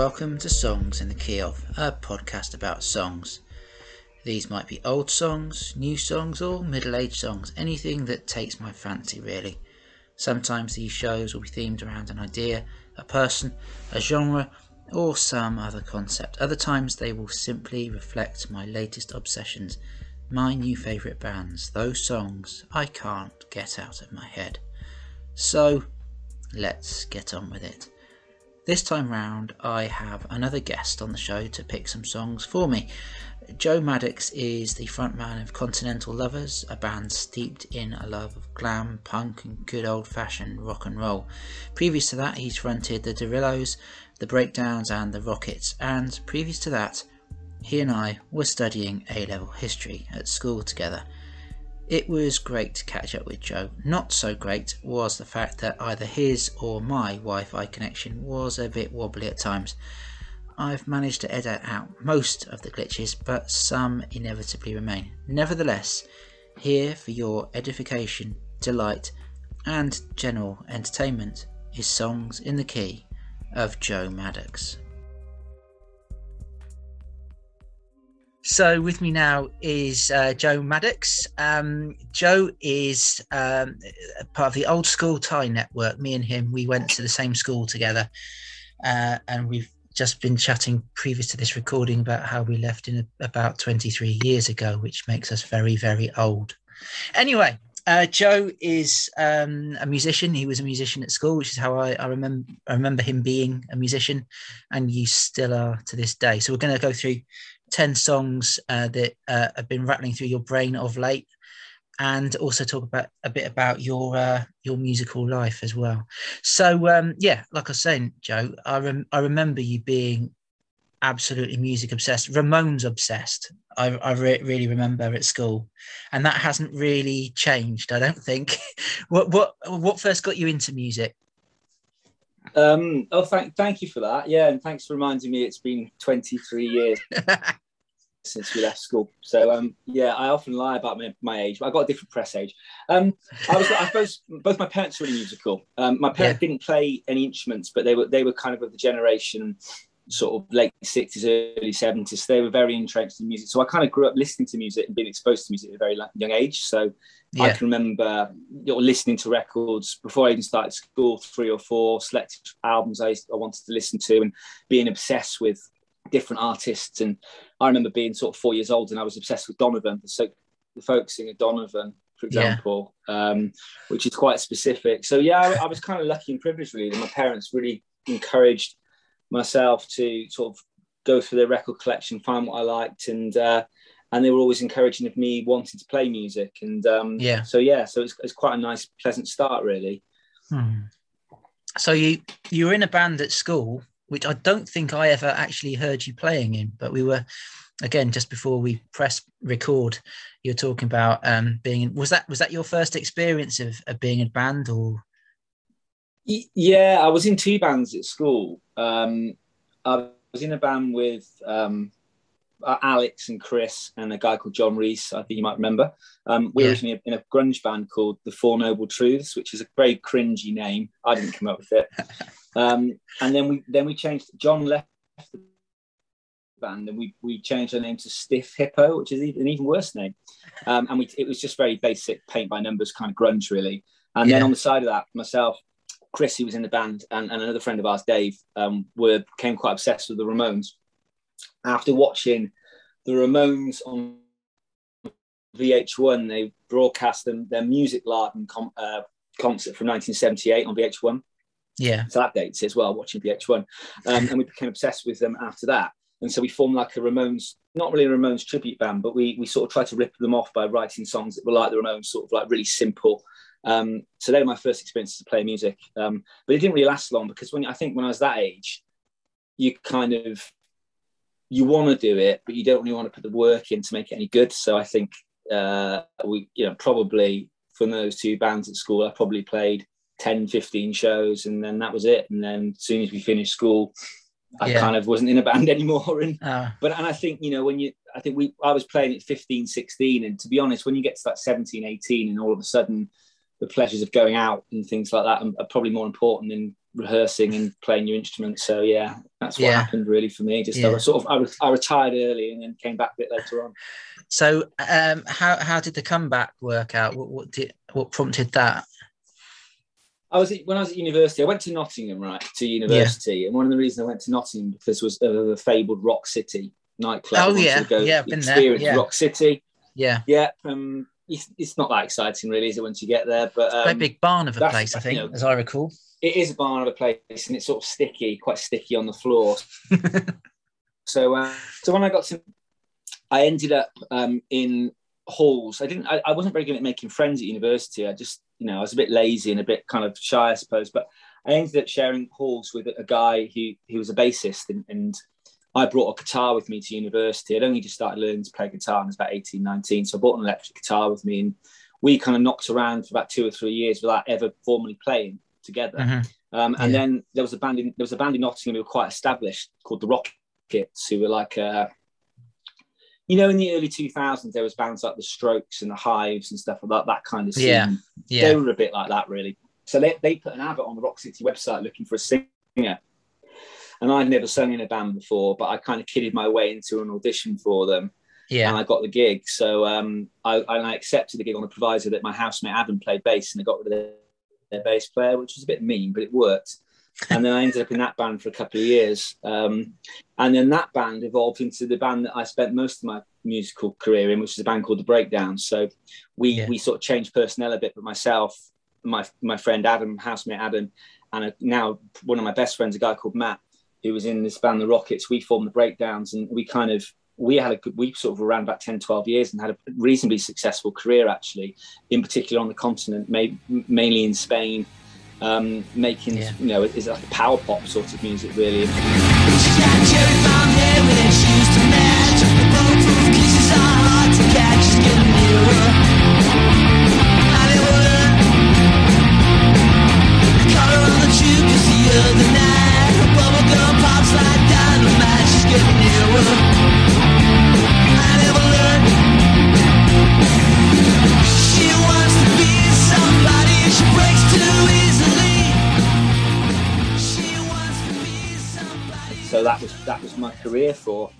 welcome to Songs in the Key of, a podcast about songs. These might be old songs, new songs, or middle aged songs, anything that takes my fancy, really. Sometimes these shows will be themed around an idea, a person, a genre, or some other concept. Other times they will simply reflect my latest obsessions, my new favourite bands, those songs I can't get out of my head. So, let's get on with it. This time round, I have another guest on the show to pick some songs for me. Joe Maddox is the frontman of Continental Lovers, a band steeped in a love of glam, punk, and good old fashioned rock and roll. Previous to that, he's fronted the Derillos, the Breakdowns, and the Rockets, and previous to that, he and I were studying A level history at school together. It was great to catch up with Joe. Not so great was the fact that either his or my Wi Fi connection was a bit wobbly at times. I've managed to edit out most of the glitches, but some inevitably remain. Nevertheless, here for your edification, delight, and general entertainment is Songs in the Key of Joe Maddox. So with me now is uh, Joe Maddox. Um, Joe is um, part of the old school tie network. Me and him, we went to the same school together, uh, and we've just been chatting previous to this recording about how we left in a, about 23 years ago, which makes us very, very old. Anyway, uh, Joe is um, a musician. He was a musician at school, which is how I, I, remember. I remember him being a musician, and you still are to this day. So we're going to go through 10 songs uh, that uh, have been rattling through your brain of late and also talk about a bit about your uh, your musical life as well. So um, yeah, like I was saying, Joe, I rem- I remember you being absolutely music obsessed, Ramones obsessed. I, I re- really remember at school, and that hasn't really changed. I don't think. what what what first got you into music? Um, oh, thank thank you for that. Yeah, and thanks for reminding me. It's been 23 years since we left school. So um, yeah, I often lie about my, my age, but I got a different press age. Um, I was, I suppose, both my parents were really musical. Um, my parents yeah. didn't play any instruments, but they were they were kind of of the generation sort of late 60s, early 70s. They were very interested in music. So I kind of grew up listening to music and being exposed to music at a very young age. So yeah. I can remember you know, listening to records before I even started school, three or four selected albums I, I wanted to listen to and being obsessed with different artists. And I remember being sort of four years old and I was obsessed with Donovan, so the folk singer Donovan, for example, yeah. um, which is quite specific. So yeah, I, I was kind of lucky and privileged really that my parents really encouraged myself to sort of go through their record collection, find what I liked, and uh, and they were always encouraging of me wanting to play music. And um, yeah, so yeah, so it's, it's quite a nice, pleasant start, really. Hmm. So you you were in a band at school, which I don't think I ever actually heard you playing in, but we were again just before we press record. You're talking about um, being was that was that your first experience of, of being in a band or yeah, I was in two bands at school. Um, I was in a band with um, Alex and Chris and a guy called John Reese. I think you might remember. Um, we yeah. were in a grunge band called the Four Noble Truths, which is a very cringy name. I didn't come up with it. Um, and then we then we changed. John left the band, and we we changed our name to Stiff Hippo, which is an even worse name. Um, and we it was just very basic, paint by numbers kind of grunge, really. And yeah. then on the side of that, myself, Chris, who was in the band, and, and another friend of ours, Dave, um, were became quite obsessed with the Ramones. After watching the Ramones on VH1, they broadcast them, their Musikladen com, uh, concert from 1978 on VH1. Yeah. So that dates as well, watching VH1. Um, and we became obsessed with them after that. And so we formed like a Ramones, not really a Ramones tribute band, but we, we sort of tried to rip them off by writing songs that were like the Ramones, sort of like really simple, um, so they were my first experiences to play music. Um, but it didn't really last long because when I think when I was that age, you kind of you want to do it, but you don't really want to put the work in to make it any good. So I think uh, we, you know, probably from those two bands at school, I probably played 10, 15 shows and then that was it. And then as soon as we finished school, I yeah. kind of wasn't in a band anymore. And, uh. but, and I think, you know, when you, I think we, I was playing at 15, 16. And to be honest, when you get to like 17, 18 and all of a sudden the pleasures of going out and things like that are probably more important than rehearsing and playing your instrument. So yeah, that's what Yeah. happened really for me. Just I Yeah. was sort of I, re- I retired early and then came back a bit later on. So, um, how how did the comeback work out? What what did what prompted that? I was at- when I was at university. I went to Nottingham, right, to university, and one of the reasons I went to Nottingham because was uh, the fabled Rock City nightclub. Oh, yeah. go Yeah, I've been there, yeah. Rock City. Yeah, Yeah, um, it's, it's not that exciting, really, is it? Once you get there, but um, quite big barn of a place, I think, you know- as I recall. it is a barn of a place, and it's sort of sticky, quite sticky on the floor. so, uh, so when I got to, I ended up um, in halls. I didn't. I, I wasn't very good at making friends at university. I just, you know, I was a bit lazy and a bit kind of shy, I suppose. But I ended up sharing halls with a guy who who was a bassist, and, and I brought a guitar with me to university. I'd only just started learning to play guitar, and I was about 18, 19. So I brought an electric guitar with me, and we kind of knocked around for about two or three years without ever formally playing together. Mhm. Um, and Yeah. then there was a band in there was a band in Nottingham who were quite established called the Rockets, who were like uh, you know, in the early two thousands there was bands like the Strokes and the Hives and stuff like that, that kind of scene. Yeah. They were a bit like that, really. So they, they put an advert on the Rock City website looking for a singer. And I'd never sung in a band before, but I kind of kidded my way into an audition for them Yeah. and I got the gig. So um, I, I accepted the gig on the proviso that my housemate Adam played bass, and they got rid of their, their bass player, which was a bit mean, but it worked. and then I ended up in that band for a couple of years, um, and then that band evolved into the band that I spent most of my musical career in, which is a band called the Breakdown. So we Yeah. we sort of changed personnel a bit, but myself, my my friend Adam, housemate Adam, and a, now one of my best friends, a guy called Matt, who was in this band, the Rockets. We formed the Breakdowns, and we kind of we had a good, we sort of ran about 10, 12 years and had a reasonably successful career actually, in particular on the continent, ma- mainly in Spain, um, making, Yeah. you know, it's like power pop sort of music really. Career for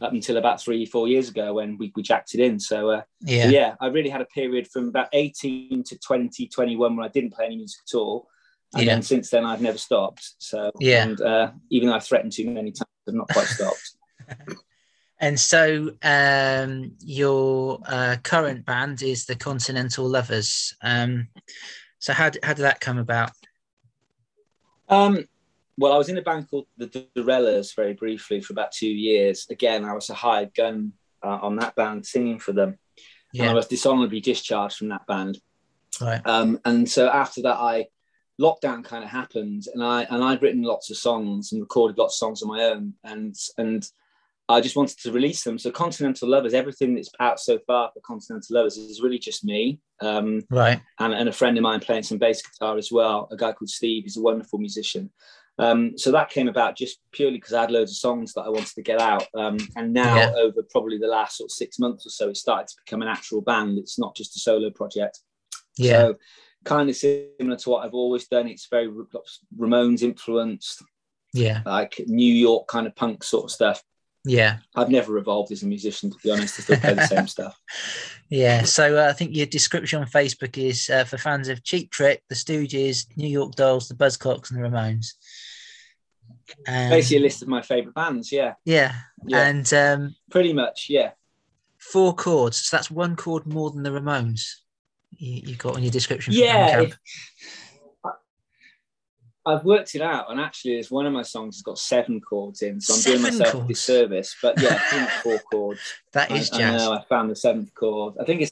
up until about three, four years ago when we, we jacked it in. So uh, yeah, yeah. I really had a period from about 18 to 20, 21 where I didn't play any music at all. And Yeah. then since then, I've never stopped. So, Yeah. and uh, even though I've threatened too many times, I've not quite stopped. And so, um, your uh, current band is the Continental Lovers. Um, so how did, how did that come about? Um, well, I was in a band called the Dorellas very briefly for about two years. Again, I was a hired gun uh, on that band singing for them. And I was dishonorably discharged from that band. right. Um, and so after that, I lockdown kind of happened, and I and I'd written lots of songs and recorded lots of songs on my own, and and I just wanted to release them. So Continental Lovers, everything that's out so far for Continental Lovers is really just me. Um, Right. and, and a friend of mine playing some bass guitar as well, a guy called Steve. He's a wonderful musician. Um, so that came about just purely because I had loads of songs that I wanted to get out. Um, and now, Yeah. over probably the last sort of six months or so, it started to become an actual band. It's not just a solo project. Yeah. So, kind of similar to what I've always done. It's very Ramones influenced, yeah. like New York kind of punk sort of stuff. Yeah. I've never evolved as a musician, to be honest. I still play the same stuff. Yeah. So uh, I think your description on Facebook is uh, for fans of Cheap Trick, the Stooges, New York Dolls, the Buzzcocks, and the Ramones. Um, Basically, a list of my favourite bands. Yeah, yeah. yeah, And um, pretty much. Yeah. four chords. So that's one chord more than the Ramones. You, you got on your description. Yeah. I've worked it out, and actually, there's one of my songs has got seven chords in, so I'm doing myself chords? a disservice. But yeah, I think four chords. That is I, is I jazz. know I found the seventh chord. I think it's.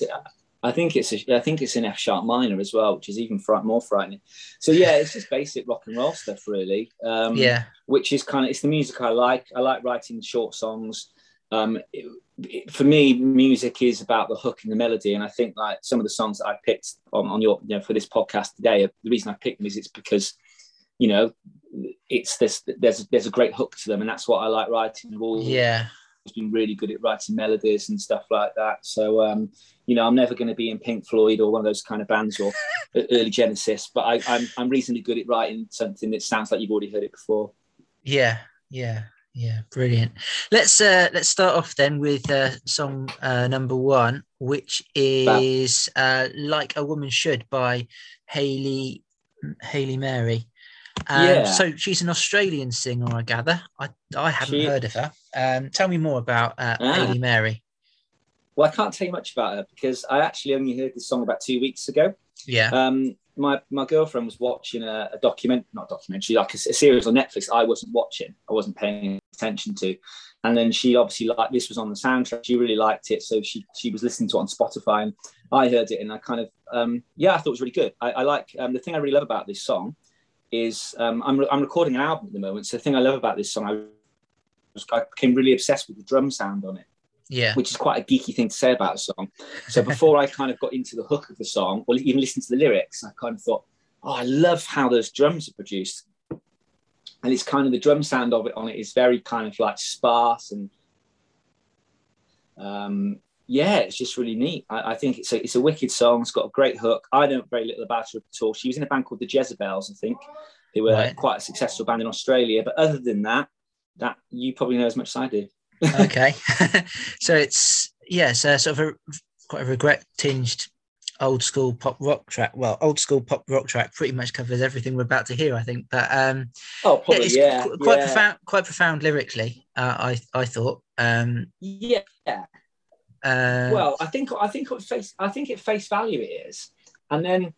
I think it's. A, I think it's in F sharp minor as well, which is even fright, more frightening. So yeah, it's just basic rock and roll stuff, really. Um, yeah. which is kind of it's the music I like. I like writing short songs. Um, it- it- for me, music is about the hook and the melody, and I think like some of the songs that I picked on, on your you know for this podcast today, the reason I picked them is it's because you know it's this there's there's a great hook to them, and that's what I like writing. All Yeah. has been really good at writing melodies and stuff like that. So, um, you know, I'm never going to be in Pink Floyd or one of those kind of bands or early Genesis, but I, I'm, I'm reasonably good at writing something that sounds like you've already heard it before. Yeah, yeah, yeah, brilliant. Let's uh, let's start off then with uh, song uh, number one, which is uh, "Like a Woman Should" by Hayley Hayley Mary. Um, Yeah. So she's an Australian singer, I gather. I I haven't She- heard of her. Um, tell me more about uh, Ah. Hayley Mary. Well, I can't tell you much about her because I actually only heard this song about two weeks ago. Yeah, Um, my my girlfriend was watching a, a document, not documentary, like a, a series on Netflix. I wasn't watching, I wasn't paying attention to, and then she obviously liked this was on the soundtrack. She really liked it, so she she was listening to it on Spotify, and I heard it, and I kind of um, yeah, I thought it was really good. I, I like um, the thing I really love about this song is um, I'm re- I'm recording an album at the moment, so the thing I love about this song, I was I became really obsessed with the drum sound on it yeah, which is quite a geeky thing to say about a song. So before I kind of got into the hook of the song, or even listened to the lyrics, I kind of thought, oh, I love how those drums are produced. And it's kind of the drum sound of it on it is very kind of like sparse and um, yeah, it's just really neat. I, I think it's a it's a wicked song. It's got a great hook. I know very little about her at all. She was in a band called the Jezebels, I think, who were Right. quite a successful band in Australia. But other than that, that you probably know as much as I do. okay. so it's yes, uh, sort of a quite a regret tinged old school pop rock track. Well, old school pop rock track pretty much covers everything we're about to hear, I think. But um, Oh, yeah, probably yeah. qu- quite yeah. profound, quite profound lyrically. Uh, I I thought. Um, Yeah. Uh, Well, I think I think at face I think at face value it is, and then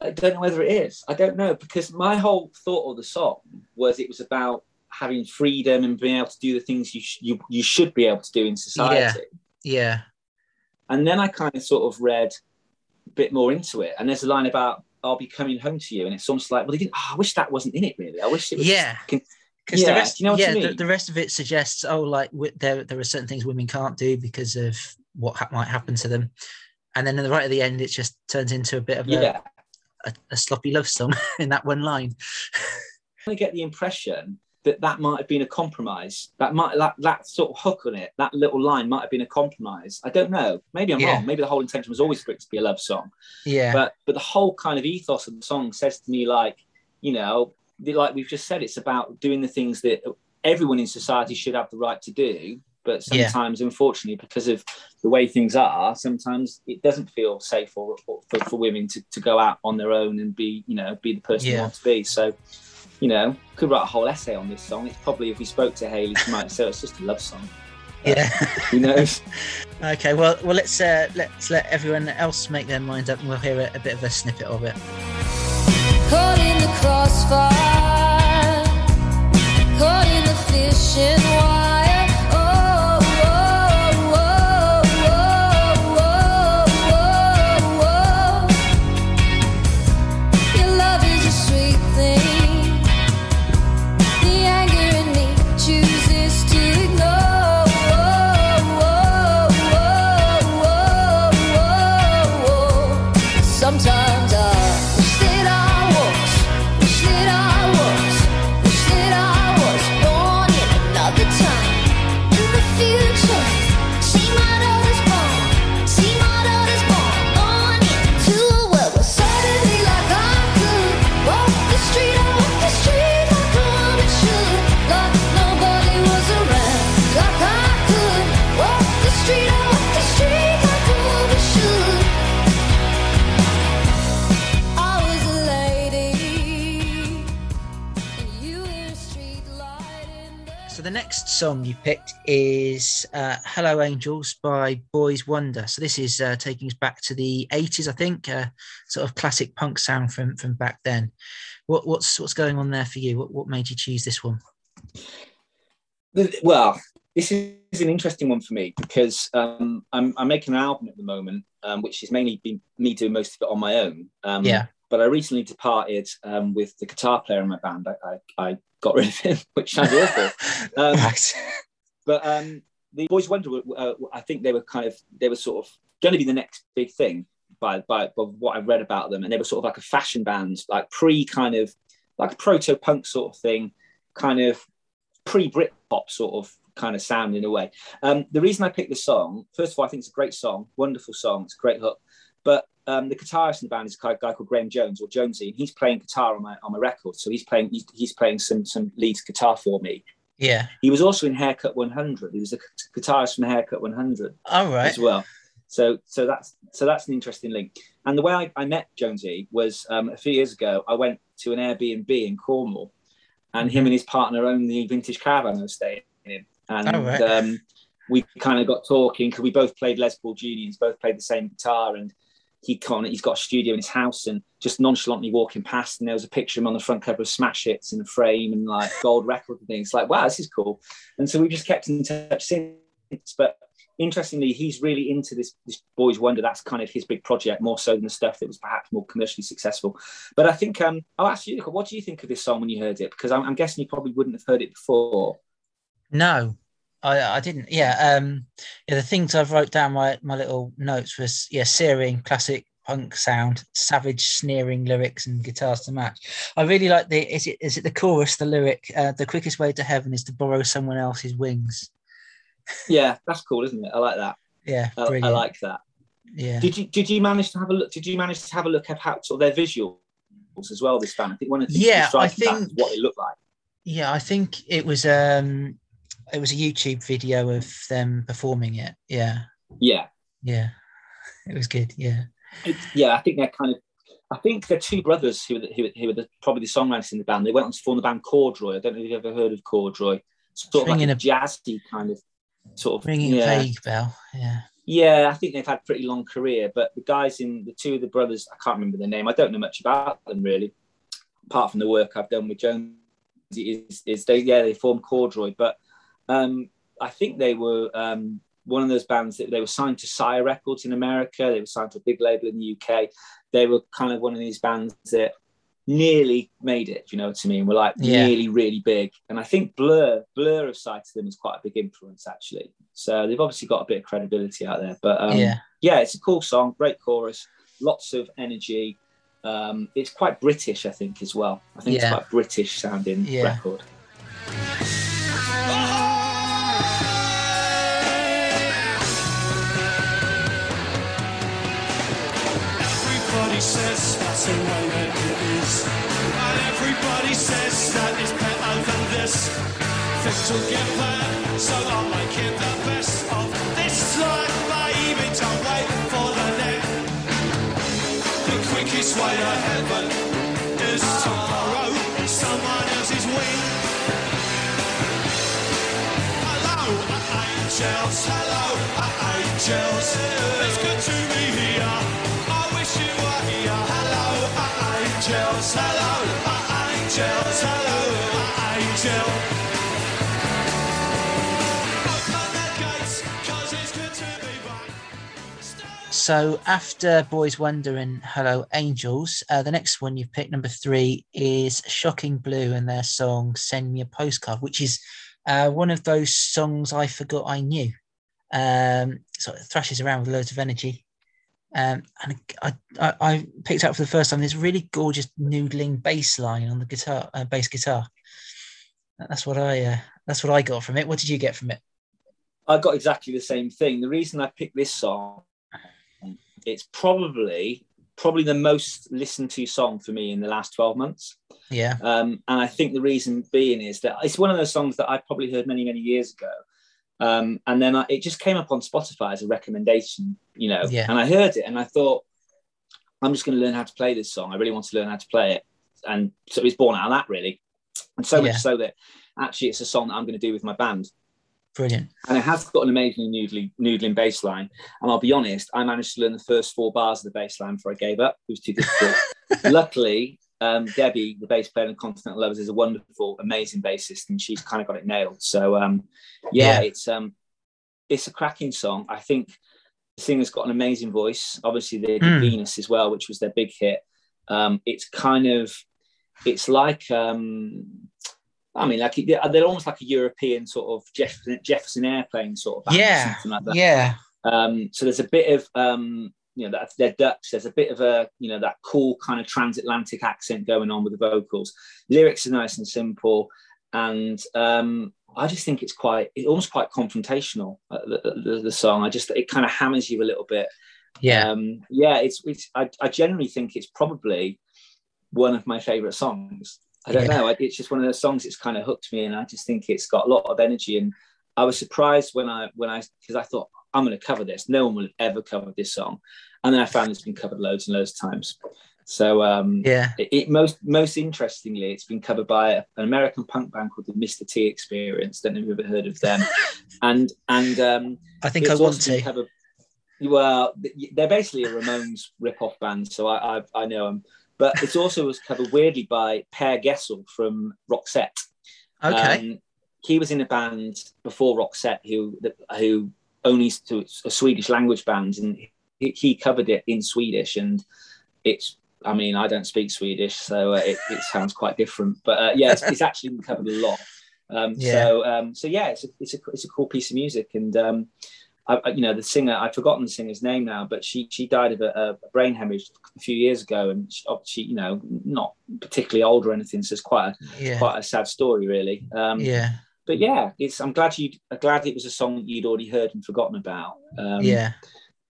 I don't know whether it is. I don't know because my whole thought of the song was it was about having freedom and being able to do the things you sh- you you should be able to do in society. yeah, yeah. And then I kind of sort of read a bit more into it, and there's a line about I'll be coming home to you, and it's almost like well, they didn't. Oh, I wish that wasn't in it really. I wish it was. Yeah. Just, because Yeah, the rest, you know yeah, the, the rest of it suggests, oh, like there there are certain things women can't do because of what ha- might happen to them, and then in the right at the end, it just turns into a bit of a, yeah. a, a sloppy love song in that one line. I get the impression that that might have been a compromise. That might that, that sort of hook on it, that little line might have been a compromise. I don't know. Maybe I'm Yeah. wrong. Maybe the whole intention was always for it to be a love song. Yeah, But but the whole kind of ethos of the song says to me like, you know, like we've just said, it's about doing the things that everyone in society should have the right to do. But Yeah. sometimes, unfortunately, because of the way things are, sometimes it doesn't feel safe or, or for, for women to, to go out on their own and be, you know, be the person Yeah. they want to be. So, you know, could write a whole essay on this song. It's probably if we spoke to Hayley, she might say it's just a love song. yeah. Who knows? okay, well, well, let's uh, let's let everyone else make their minds up, and we'll hear a, a bit of a snippet of it. Fishing wire. Song you picked is uh, "Hello Angels" by Boys Wonder. So this is uh, taking us back to the '80s, I think, uh, sort of classic punk sound from from back then. What, what's what's going on there for you? What, what made you choose this one? Well, this is an interesting one for me because um, I'm, I'm making an album at the moment, um, which is mainly been me doing most of it on my own. Um, Yeah. But I recently departed um, with the guitar player in my band. I, I, I got rid of him, which sounds awful. Um, Right. but um, the Boys Wonder, uh, I think they were kind of, they were sort of going to be the next big thing by, by, by what I've read about them. And they were sort of like a fashion band, like pre kind of, like a proto punk sort of thing, kind of pre Britpop sort of kind of sound in a way. Um, the reason I picked this song, first of all, I think it's a great song, wonderful song, it's a great hook. But um, the guitarist in the band is a guy called Graham Jones or Jonesy, and he's playing guitar on my on my record. So he's playing he's, he's playing some some lead guitar for me. Yeah. He was also in Haircut 100. He was a guitarist from Haircut 100 All right. as well. So so that's so that's an interesting link. And the way I, I met Jonesy was um, a few years ago. I went to an Airbnb in Cornwall, and him and his partner owned the vintage caravan I was staying in. And right. um, we kind of got talking because we both played Les Paul Juniors, both played the same guitar, and he kind of he's got a studio in his house and just nonchalantly walking past and there was a picture of him on the front cover of Smash Hits in a frame and like gold record and things. Like wow this is cool. And so we've just kept in touch since. But interestingly he's really into this this boys wonder. That's kind of his big project more so than the stuff that was perhaps more commercially successful. But I think um I'll ask you what do you think of this song when you heard it? Because I'm, I'm guessing you probably wouldn't have heard it before. No, I, I didn't. Yeah. Um. Yeah. The things I've wrote down my my little notes was yeah, searing classic punk sound, savage sneering lyrics and guitars to match. I really like the is it is it the chorus the lyric uh, the quickest way to heaven is to borrow someone else's wings. yeah that's cool isn't it I like that Yeah. I, I like that Yeah. Did you did you manage to have a look? Did you manage to have a look at how sort of their visuals as well? This band, I think one of the Yeah, I think- what they look like. Yeah, I think it was um it was a YouTube video of them performing it. Yeah. Yeah, Yeah. It was good. Yeah. It- yeah. I think they're kind of. I think they're two brothers who were, the, who, were- who were the, probably the songwriters in the band. They went on to form the band Corduroy. I don't know if you've ever heard of Corduroy. Sort of like a a- jazzy kind of sort of. Ringing yeah. a vague bell. Yeah. Yeah, I think they've had a pretty long career, but the guys in the two of the brothers, I can't remember their name. I don't know much about them really, apart from the work I've done with Jones. Is, is they yeah they formed Corduroy, but um, I think they were um, one of those bands that they were signed to Sire Records in America. They were signed to a big label in the UK. They were kind of one of these bands that nearly made it. You know what I mean? Were like Yeah. really really big, and I think Blur Blur have cited them as quite a big influence actually. So they've obviously got a bit of credibility out there. But um, yeah. yeah, it's a cool song, great chorus, lots of energy. Um, it's quite British, I think, as well. I think Yeah. it's quite British sounding Yeah. record. That's the it is. And everybody says that it's better than this. Things will get better, so I'll make it the best of this life, baby. Don't wait for the next. The quickest way to heaven is to borrow someone else's wing. Hello, angels. Hello, angels. It's good to Hello, angels. Hello, angel. Be back. So after Boys Wonder and Hello Angels, uh, the next one you've picked, number three, is Shocking Blue and their song Send Me a Postcard, which is uh, one of those songs I forgot I knew. Um, so it thrashes around with loads of energy. Um, and I, I, I picked up for the first time this really gorgeous noodling bass line on the guitar, uh, bass guitar. That's what I, uh, that's what I got from it. What did you get from it? I got exactly the same thing. The reason I picked this song, it's probably probably the most listened to song for me in the last 12 months. Yeah, Um, and I think the reason being is that it's one of those songs that I probably heard many, many years ago. Um, and then I, it just came up on Spotify as a recommendation, you know, Yeah. and I heard it and I thought, I'm just going to learn how to play this song. I really want to learn how to play it. And so it was born out of that, really. And so Yeah. much so that actually it's a song that I'm going to do with my band brilliant. and it has got an amazingly noodling, noodling bass line. And I'll be honest, I managed to learn the first four bars of the bass line before I gave up. It was too difficult. Luckily, um, Debbie, the bass player in Continental Lovers, is a wonderful, amazing bassist, and she's kind of got it nailed. So um, yeah, Yeah. it's um, it's a cracking song. I think the singer's got an amazing voice. Obviously, they did Mm. Venus as well, which was their big hit. Um, it's kind of, it's like. Um, I mean, like they're almost like a European sort of Jefferson, Jefferson Airplane sort of Yeah, like. Yeah, Um, so there's a bit of um, you know that they're Dutch. There's a bit of a you know that cool kind of transatlantic accent going on with the vocals. Lyrics are nice and simple, and um, I just think it's quite, it's almost quite confrontational. Uh, the, the, the song, I just it kind of hammers you a little bit. Yeah. Um, yeah, it's it's. I, I generally think it's probably one of my favorite songs. I don't Yeah. know. It's just one of those songs that's kind of hooked me, and I just think it's got a lot of energy. And I was surprised when I when I because I thought I'm going to cover this. No one will have ever covered this song, and then I found it's been covered loads and loads of times. So um, yeah. it, it most most interestingly, it's been covered by an American punk band called the Mr. T Experience. Don't know if you've ever heard of them. and and um, I think I want to. covered- well, they're basically a Ramones rip-off band, so I I, I know them. But it's also was covered weirdly by Per Gessle from Roxette. Okay. Um, he was in a band before Roxette who who only to a Swedish language band, and he, he covered it in Swedish. And it's, I mean, I don't speak Swedish, so uh, it, it sounds quite different. But uh, yeah, it's, it's actually been covered a lot. Um, Yeah. So um, so yeah, it's a, it's a it's a cool piece of music, and um, I, I- you know the singer I've forgotten the singer's name now, but she she died of a, a brain hemorrhage a few years ago, and she, she you know not particularly old or anything, so it's quite a yeah. quite a sad story really. Um, yeah. But yeah, it's I'm glad you I'm glad it was a song that you'd already heard and forgotten about. Um, yeah.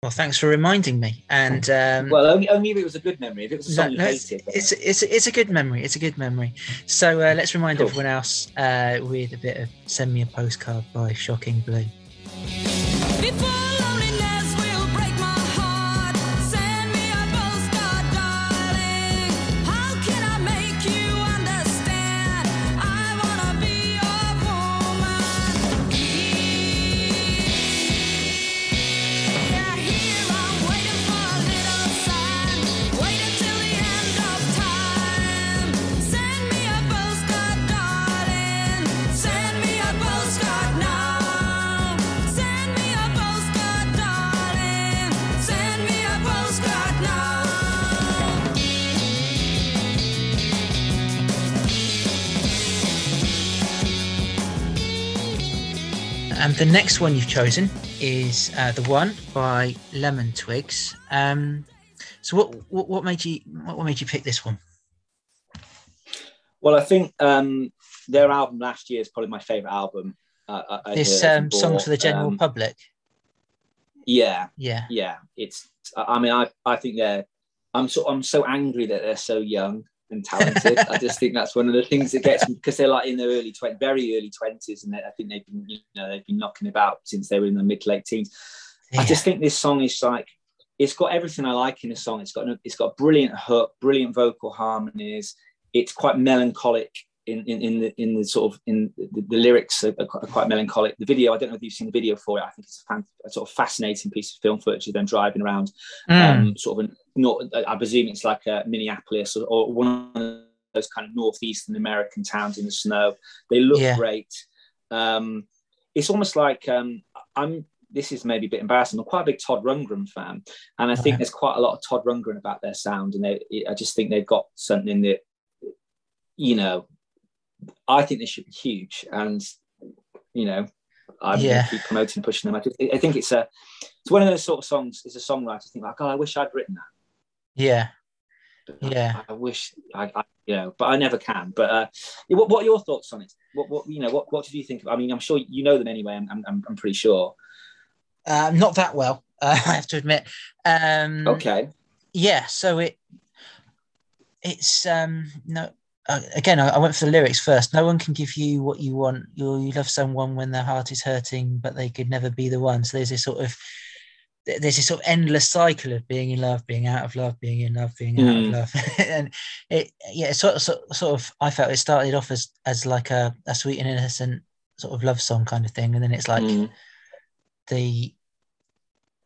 Well, thanks for reminding me. And um, Well, only only if it was a good memory. If it was a no, song you no, it's, hated, then- it's it's it's a good memory. It's a good memory. So uh, let's remind Cool. everyone else uh, with a bit of "Send Me a Postcard" by Shocking Blue. And the next one you've chosen is uh, the one by Lemon Twigs. Um, so what, what what made you what, made you pick this one? well, I think um, their album last year is probably my favorite album. Uh, I, I This heard um, and songs for the general Um, public. Yeah, Yeah, yeah. It's. I I mean, I I think they're. I'm so I'm so angry that they're so young and talented. I just think that's one of the things that gets me because they're like in their early twenty, very early twenties, and they, I think they've been you know they've been knocking about since they were in their mid to late teens. I just think this song is like it's got everything I like in a song. It's got it's got a brilliant hook, brilliant vocal harmonies. It's quite melancholic in in, in the in the sort of in the, the lyrics are, are quite- melancholic. The video, I don't know if you've seen the video for it. I think it's a, fan, a sort of fascinating piece of film footage of them driving around Mm, um, sort of a, not, I presume it's like a Minneapolis or, or one of those kind of northeastern American towns in the snow. They look Yeah. great. Um, it's almost like um, I'm. This is maybe a bit embarrassing. I'm quite a big Todd Rundgren fan, and I think there's quite a lot of Todd Rundgren about their sound, and they, I just think they've got something that, you know, I think this should be huge, and you know, I'm Yeah. keep promoting and pushing them. I, just, I think it's a, it's one of those sort of songs. As a songwriter, I think like, oh, I wish I'd written that. yeah, But Yeah. I, I wish I, I, you know, but I never can. But uh, what, what are your thoughts on it? What, what, you know, what, what did you think? Of, I mean, I'm sure you know them anyway. I'm, I'm, I'm pretty sure. uh, not that well. Uh, I have to admit. Um, Okay. yeah so it it's um no uh, again I, I went for the lyrics first. No one can give you what you want. You you love someone when their heart is hurting but they could never be the one. So there's this sort of there's this sort of endless cycle of being in love being out of love being in love being out Mm. of love. And it yeah it sort of, sort of sort of i felt it started off as as like a, a sweet and innocent sort of love song kind of thing. And then it's like Mm. the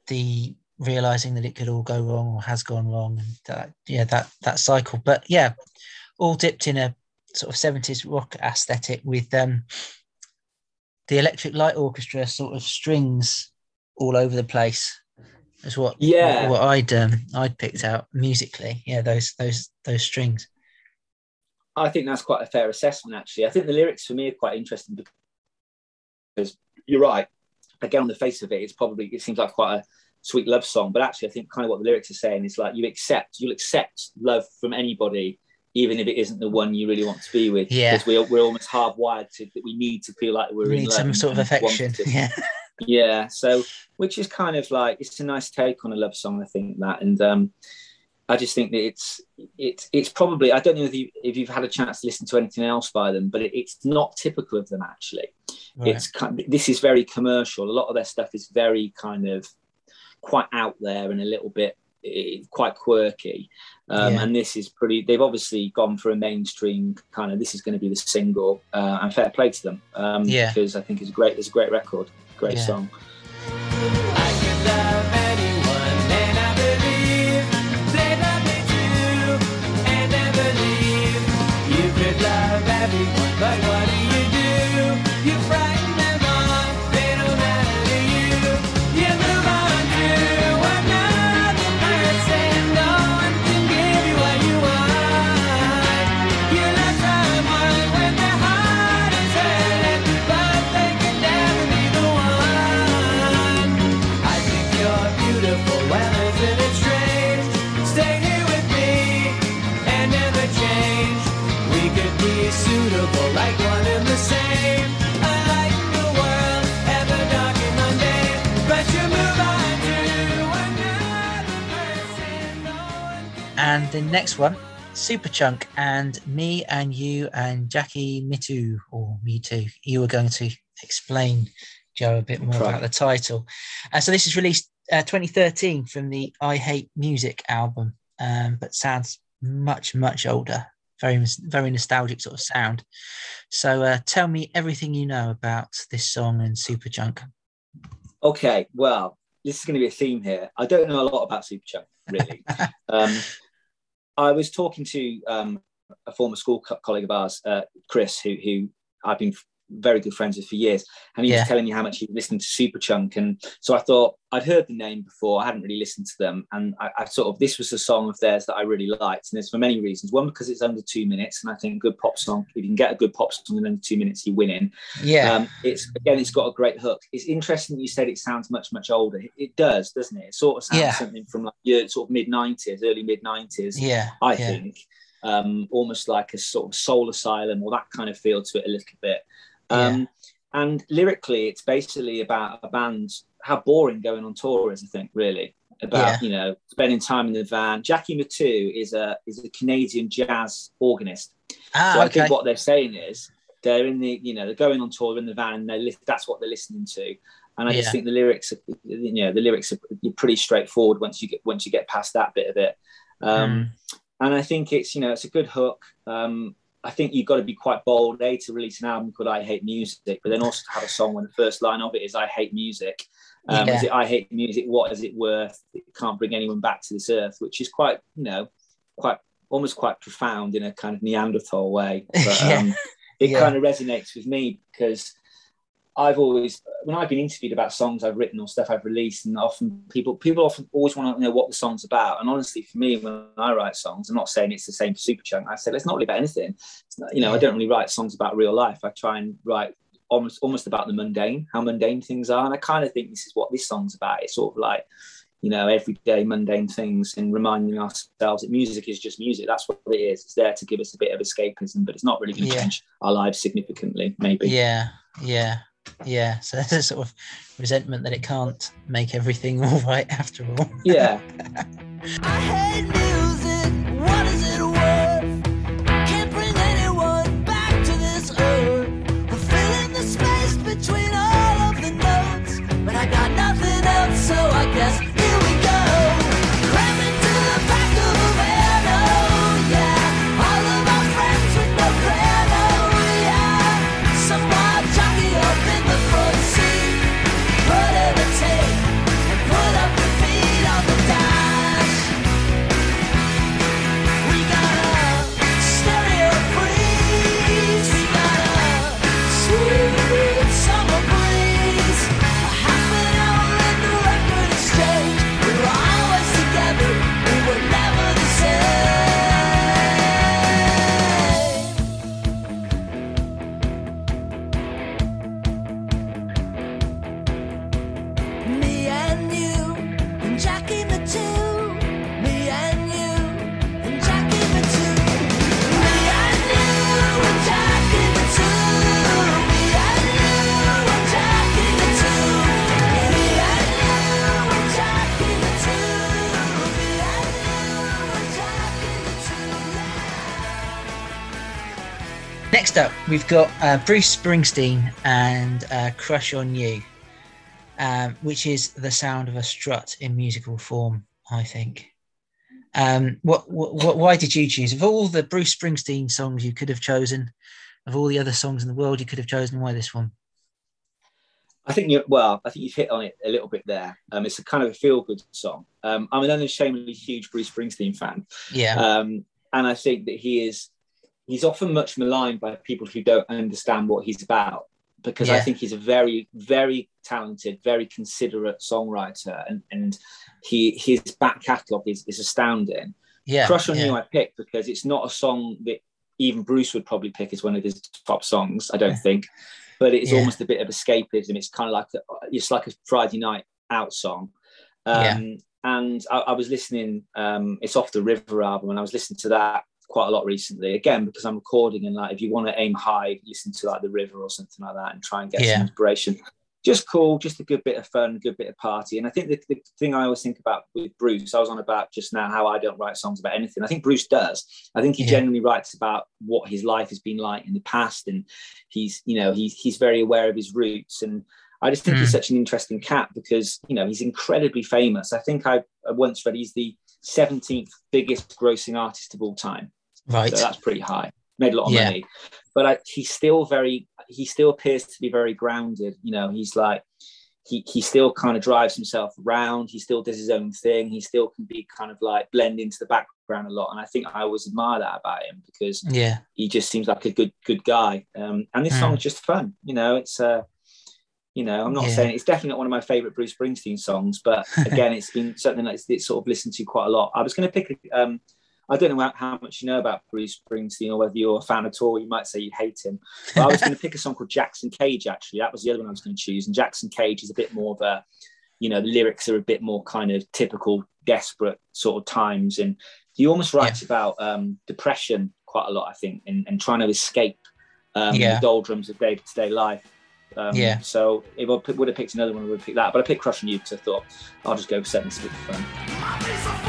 the realizing that it could all go wrong or has gone wrong and that yeah that that cycle. But yeah all dipped in a sort of 70s rock aesthetic with um the electric light orchestra sort of strings all over the place is what Yeah. what i'd um i'd picked out musically yeah those those those strings I think that's quite a fair assessment, actually. I think the lyrics for me are quite interesting because you're right. Again, on the face of it, it's probably it seems like quite a sweet love song, but actually, I think kind of what the lyrics are saying is like you accept you'll accept love from anybody even if it isn't the one you really want to be with. Yeah. Because we're, we're almost hardwired to that we need to feel like we're We in need some sort of affection. Yeah. yeah so which is kind of like it's a nice take on a love song i think that and um i just think that it's it's it's probably i don't know if, you, if you've had a chance to listen to anything else by them but it, it's not typical of them actually Right. it's kind this is very commercial a lot of their stuff is very kind of quite out there and a little bit quite quirky um, Yeah. and this is pretty they've obviously gone for a mainstream kind of this is going to be the single uh, and fair play to them um, Yeah. because i think it's a great it's a great record great Yeah. song And the next one, Superchunk, and me and you and Jackie Mittoo, or Me Too, you were going to explain, Joe, a bit more Right. about the title. And so this is released uh, 2013 from the I Hate Music album, um, but sounds much, much older. Very, very nostalgic sort of sound. So uh, tell me everything you know about this song and Superchunk. Okay, well, this is going to be a theme here. I don't know a lot about Superchunk, really. um, I was talking to um, a former school co- colleague of ours, uh, Chris, who, who I've been very good friends with for years, and he Yeah. was telling me how much he listened to Superchunk, and so I thought I'd heard the name before. I hadn't really listened to them, and I, I sort of this was a song of theirs that I really liked, and it's for many reasons. One because it's under two minutes, and I think a good pop song. If you can get a good pop song in under two minutes, you win in. Yeah, Um, it's again, it's got a great hook. It's interesting that you said it sounds much, much older. It, it does, doesn't it? It sort of sounds Yeah. something from like your sort of mid '90s, early mid '90s. yeah, I yeah. think um, almost like a sort of soul asylum or that kind of feel to it a little bit. Um, And lyrically, it's basically about a band how boring going on tour is. I think really about Yeah. you know spending time in the van. Jackie Mittoo is a is a Canadian jazz organist. Ah, So I okay. think what they're saying is they're in the, you know, they're going on tour in the van and they li- that's what they're listening to. And I Yeah. just think the lyrics, are, you know, the lyrics are pretty straightforward once you get once you get past that bit of it. Um, Mm. And I think it's, you know, it's a good hook. Um, I think you've got to be quite bold, a to release an album called "I Hate Music," but then also to have a song when the first line of it is "I hate music." Um, Yeah. Is it "I hate music"? What is it worth? It can't bring anyone back to this earth, which is quite, you know, quite almost quite profound in a kind of Neanderthal way. But Yeah. um, it Yeah. kind of resonates with me because I've always, when I've been interviewed about songs I've written or stuff I've released, and often people people often always want to know what the song's about. And honestly, for me, when I write songs, I'm not saying it's the same for Superchunk. I said it's not really about anything. Not, you know, I don't really write songs about real life. I try and write almost almost about the mundane, how mundane things are. And I kind of think this is what this song's about. It's sort of like you know, everyday mundane things and reminding ourselves that music is just music. That's what it is. It's there to give us a bit of escapism, but it's not really going to Yeah. change our lives significantly, maybe. Yeah, yeah, yeah. So there's a sort of resentment that it can't make everything all right after all. Yeah. we've got uh, Bruce Springsteen and uh, Crush on You, um, which is the sound of a strut in musical form, I think. Um, what, what, what, why did you choose? Of all the Bruce Springsteen songs you could have chosen, of all the other songs in the world you could have chosen, why this one? I think you well, I think you've hit on it a little bit there. Um, it's a kind of a feel good song. Um, I'm an unashamedly huge Bruce Springsteen fan. Yeah. Um, and I think that he is he's often much maligned by people who don't understand what he's about because I think he's a very, very talented, very considerate songwriter and, and he his back catalogue is, is astounding. yeah. Crush on yeah. You I picked because it's not a song that even Bruce would probably pick as one of his top songs, I don't think. But it's Yeah. almost a bit of escapism. It's kind of like a, it's like a Friday night out song. Um, Yeah. And I, I was listening. Um, it's off the River album, and I was listening to that quite a lot recently. Again, because I'm recording, and like if you want to aim high, listen to like the River or something like that, and try and get Yeah. some inspiration. Just cool, just a good bit of fun, a good bit of party. And I think the, the thing I always think about with Bruce, I was on about just now how I don't write songs about anything. I think Bruce does. I think he Yeah. generally writes about what his life has been like in the past, and he's you know he's he's very aware of his roots. And I just think he's Mm. such an interesting cat because you know he's incredibly famous. I think I, I once read he's the 17th biggest grossing artist of all time. Right. So that's pretty high. Made a lot of Yeah. money, but I, he's still very. He still appears to be very grounded. You know, he's like he he still kind of drives himself around. He still does his own thing. He still can be kind of like blend into the background a lot. And I think I always admire that about him because yeah. he just seems like a good good guy. Um, and this Mm. song is just fun. You know, it's uh, you know, I'm not Yeah. saying it's definitely not one of my favorite Bruce Springsteen songs, but again, it's been something that's it's sort of listened to quite a lot. I was going to pick. a- Um, I don't know how- how much you know about Bruce Springsteen or whether you're a fan at all. You might say you hate him. But I was going to pick a song called Jackson Cage. Actually, that was the other one I was going to choose. And Jackson Cage is a bit more of a, you know, the lyrics are a bit more kind of typical, desperate sort of times, and he almost writes about um, depression quite a lot, I think, and, and trying to escape um, Yeah. the doldrums of day-to-day life. Um, Yeah. So if I p- would have picked another one, I would have picked that. But I picked Crush on You because I thought I'll just go for something super fun.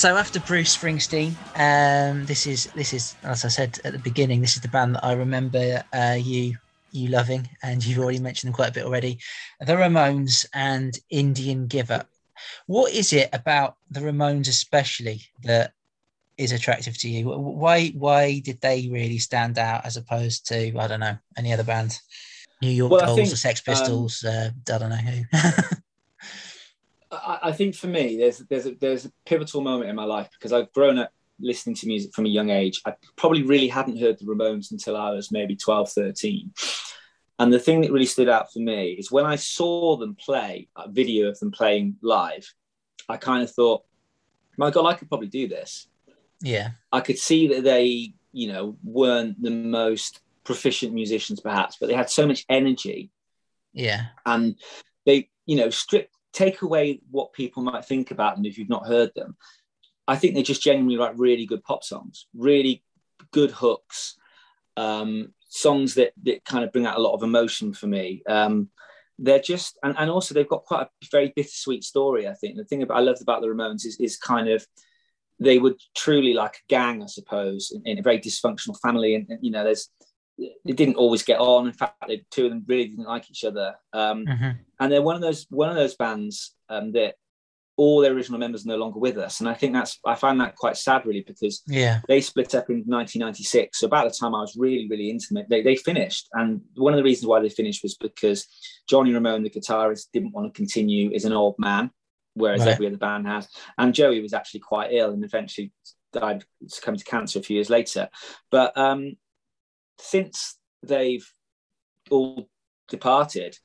So after Bruce Springsteen, um, this is this is as I said at the beginning, this is the band that I remember uh, you you loving, and you've already mentioned them quite a bit already. The Ramones and Indian Giver. What is it about the Ramones, especially, that is attractive to you? Why why did they really stand out as opposed to I don't know any other band? New York Well, Dolls, think, the Sex um, Pistols, uh, I don't know who. I, I think for me, there's there's a, there's a pivotal moment in my life because I've grown up listening to music from a young age. I probably really hadn't heard the Ramones until I was maybe 12, 13. And the thing that really stood out for me is when I saw them play, a video of them playing live, I kind of thought, my God, I could probably do this. yeah, I could see that they, you know, weren't the most proficient musicians perhaps, but they had so much energy yeah, and they you know strip take away what people might think about them if you've not heard them. I think they just genuinely write really good pop songs really good hooks um, songs that that kind of bring out a lot of emotion for me. Um, they're just and, and also they've got quite a very bittersweet story i think. The thing about i loved about the ramones is, is kind of they were truly like a gang i suppose in, in a very dysfunctional family. And, and you know there's they didn't always get on in fact the two of them really didn't like each other um, mhm, and they're one of those one of those bands um, that all their original members are no longer with us, and I think that's I find that quite sad really because yeah, they split up in 1996. So about the time I was really really intimate, they they finished, and one of the reasons why they finished was because Johnny Ramone, the guitarist, didn't want to continue as an old man. whereas Right. every other band has. And Joey was actually quite ill and eventually died, succumbed to cancer a few years later. But um, since they've all departed,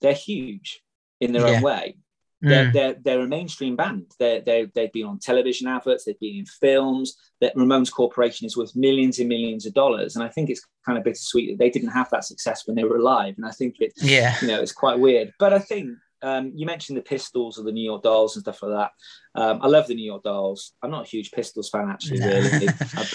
they're huge in their Yeah. own way. They're, Mm. they're, they're a mainstream band. They're, they're, they've been on television adverts, they've been in films. That Ramones Corporation is worth millions and millions of dollars. And I think it's kind of bittersweet that they didn't have that success when they were alive. And I think it, Yeah. you know, it's quite weird. But I think um, you mentioned the Pistols or the New York Dolls and stuff like that. Um, I love the New York Dolls. I'm not a huge Pistols fan, actually. No. Really, I,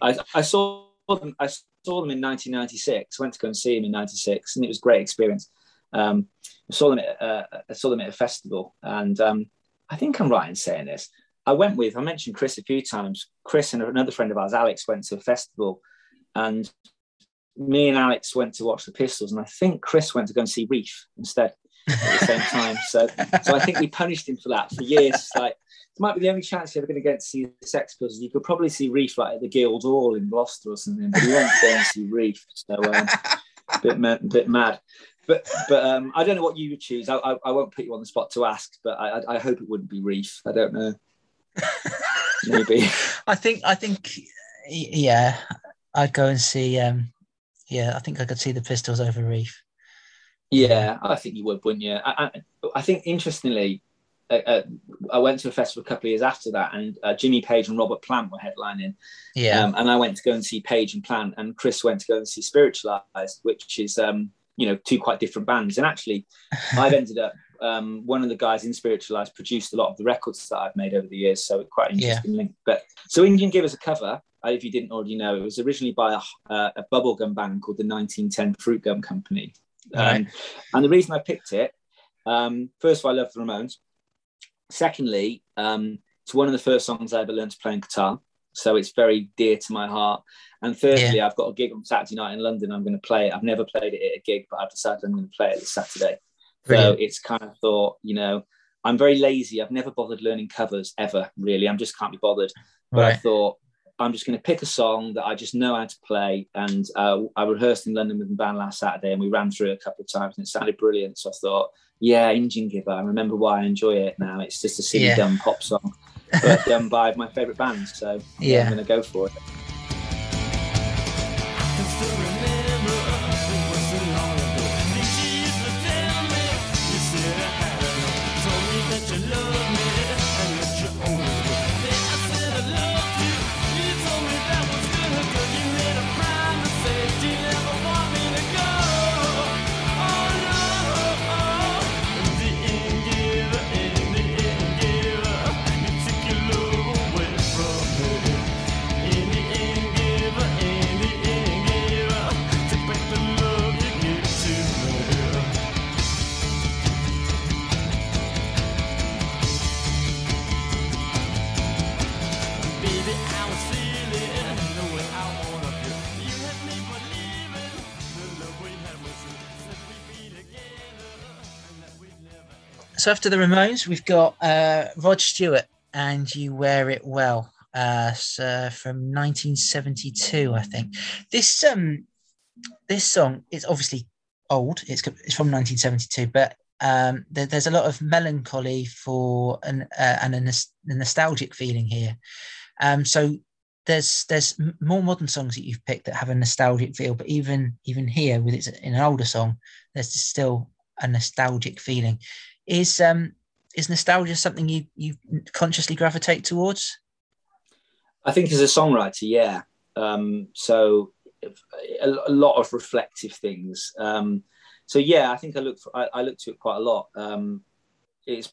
I, I saw them. I saw them in 1996. Went to go and see them in '96, and it was a great experience. Um, I saw them at uh, I saw them at a festival, and um, I think I'm right in saying this. I went with I mentioned Chris a few times. Chris and another friend of ours, Alex, went to a festival, and me and Alex went to watch the Pistols, and I think Chris went to go and see Reef instead at the same time. So, so I think we punished him for that for years. Like might be the only chance you're ever going to get to see the Sex Pistols. You could probably see Reef like at the Guildhall in Gloucester or something, but you won't go and see Reef. So, um, a bit, ma- bit mad. But but um, I don't know what you would choose. I, I, I won't put you on the spot to ask, but I, I, I hope it wouldn't be Reef. I don't know. Maybe. I think I think yeah, I'd go and see. Um, yeah, I think I could see the Pistols over Reef. Yeah, I think you would, wouldn't you? I, I, I think interestingly, uh, uh, I went to a festival a couple of years after that, and uh, Jimmy Page and Robert Plant were headlining. Yeah, Um, and I went to go and see Page and Plant, and Chris went to go and see Spiritualized, which is um, you know two quite different bands. And actually, I've ended up um, one of the guys in Spiritualized produced a lot of the records that I've made over the years, so quite an Yeah. interesting link. But so Indian Giver's a cover. uh, If you didn't already know, it was originally by a, uh, a bubblegum band called the 1910 Fruit Gum Company. Um, Right. And the reason I picked it, um, first of all, I love the Ramones. Secondly, um, it's one of the first songs I ever learned to play on guitar. So it's very dear to my heart. And thirdly, I've got a gig on Saturday night in London. I'm going to play it. I've never played it at a gig, but I've decided I'm going to play it this Saturday. Brilliant. So it's kind of thought, you know, I'm very lazy. I've never bothered learning covers ever, really. I'm just can't be bothered. But I thought I'm just going to pick a song that I just know how to play. And uh, I rehearsed in London with the band last Saturday, and we ran through it a couple of times, and it sounded brilliant. So I thought, yeah, Indian Giver. I remember why I enjoy it now. It's just a silly, Yeah. dumb pop song, but done by my favourite band. So yeah, Yeah. I'm going to go for it. So after the Ramones, we've got uh, Rod Stewart and "You Wear It Well" uh, so from 1972, I think. This um this song is obviously old. It's it's from 1972, but um, there, there's a lot of melancholy for an uh, and a, a nostalgic feeling here. Um, so there's there's more modern songs that you've picked that have a nostalgic feel, but even even here with it's in an older song, there's still a nostalgic feeling. Is um is nostalgia something you you consciously gravitate towards? I think as a songwriter, yeah. Um, so a, a lot of reflective things. Um, so yeah, I think I look for, I, I look to it quite a lot. Um, it's